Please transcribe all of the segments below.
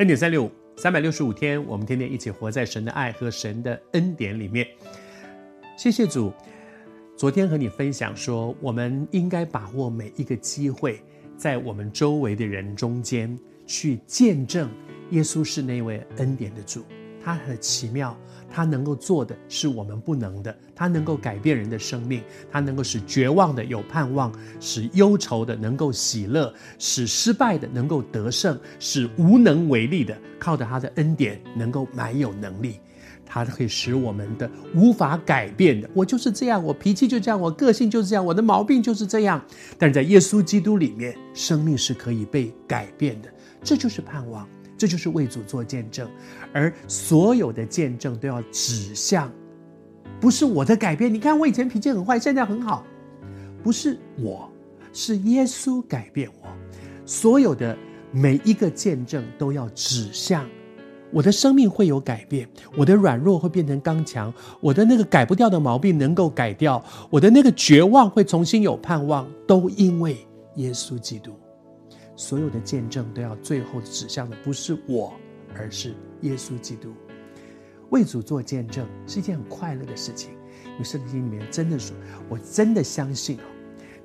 恩典三六五，三百六十五天，我们天天一起活在神的爱和神的恩典里面。谢谢主，昨天和你分享说，我们应该把握每一个机会，在我们周围的人中间去见证耶稣是那位恩典的主。他很奇妙，他能够做的是我们不能的。他能够改变人的生命，他能够使绝望的有盼望，使忧愁的能够喜乐，使失败的能够得胜，使无能为力的靠着他的恩典能够满有能力。他可以使我们的无法改变的，我就是这样，我脾气就这样，我个性就是这样，我的毛病就是这样。但是在耶稣基督里面，生命是可以被改变的，这就是盼望。这就是为主做见证，而所有的见证都要指向，不是我的改变。你看我以前脾气很坏，现在很好，不是我，是耶稣改变我。所有的每一个见证都要指向我的生命会有改变，我的软弱会变成刚强，我的那个改不掉的毛病能够改掉，我的那个绝望会重新有盼望，都因为耶稣基督。所有的见证都要最后指向的不是我，而是耶稣基督。为主做见证是一件很快乐的事情。你圣经里面真的说，我真的相信哦，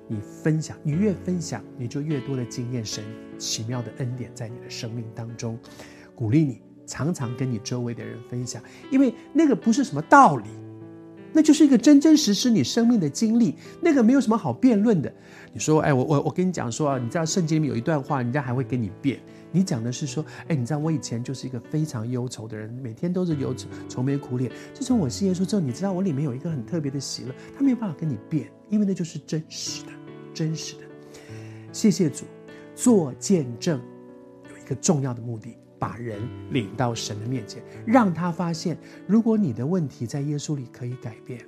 你分享，你越分享，你就越多的经验神奇妙的恩典在你的生命当中。鼓励你常常跟你周围的人分享，因为那个不是什么道理。那就是一个真真实实你生命的经历，那个没有什么好辩论的。你说，哎，我我我跟你讲说啊，你知道圣经里面有一段话，人家还会跟你辩。你讲的是说，哎，你知道我以前就是一个非常忧愁的人，每天都是忧愁、愁眉苦脸。自从我信耶稣之后，你知道我里面有一个很特别的喜乐，他没有办法跟你辩，因为那就是真实的，真实的。谢谢主，做见证有一个重要的目的。把人领到神的面前，让他发现，如果你的问题在耶稣里可以改变，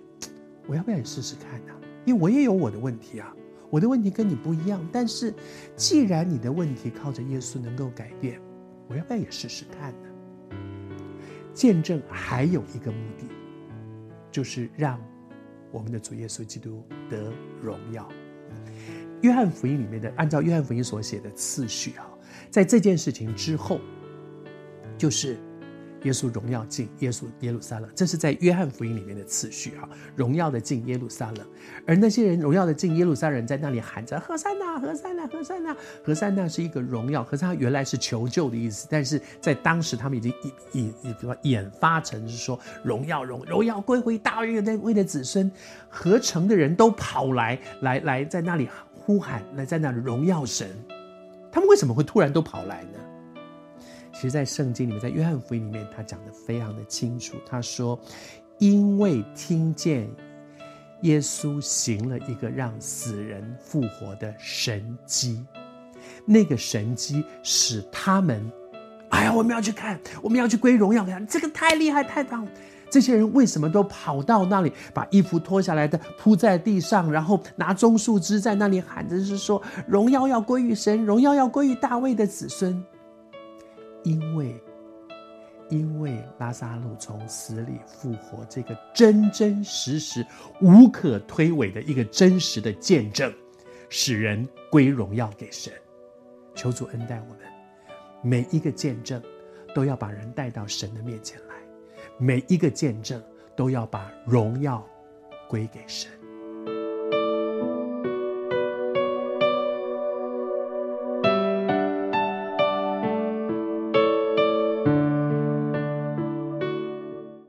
我要不要也试试看呢？因为我也有我的问题啊，我的问题跟你不一样。但是，既然你的问题靠着耶稣能够改变，我要不要也试试看呢？见证还有一个目的，就是让我们的主耶稣基督得荣耀。约翰福音里面的，按照约翰福音所写的次序哈，在这件事情之后。就是耶稣荣耀进耶稣耶路撒冷，这是在约翰福音里面的次序啊。荣耀的进耶路撒冷，而那些人荣耀的进耶路撒冷，在那里喊着何塞纳，何塞纳，何塞纳，何塞纳是一个荣耀，可是它原来是求救的意思，但是在当时他们已经引引演发成是说荣耀荣荣耀归回大卫的为的子孙，合成的人都跑来来来在那里呼喊，来在那里荣耀神。他们为什么会突然都跑来呢？其实，在圣经里面，在约翰福音里面，他讲得非常的清楚。他说：“因为听见耶稣行了一个让死人复活的神迹，那个神迹使他们，哎呀，我们要去看，我们要去归荣耀给他，这个太厉害，太棒！这些人为什么都跑到那里，把衣服脱下来的铺在地上，然后拿棕树枝在那里喊着，是说荣耀要归于神，荣耀要归于大卫的子孙。”因为，因为拉撒路从死里复活，这个真真实实、无可推诿的一个真实的见证，使人归荣耀给神。求主恩待我们，每一个见证都要把人带到神的面前来，每一个见证都要把荣耀归给神。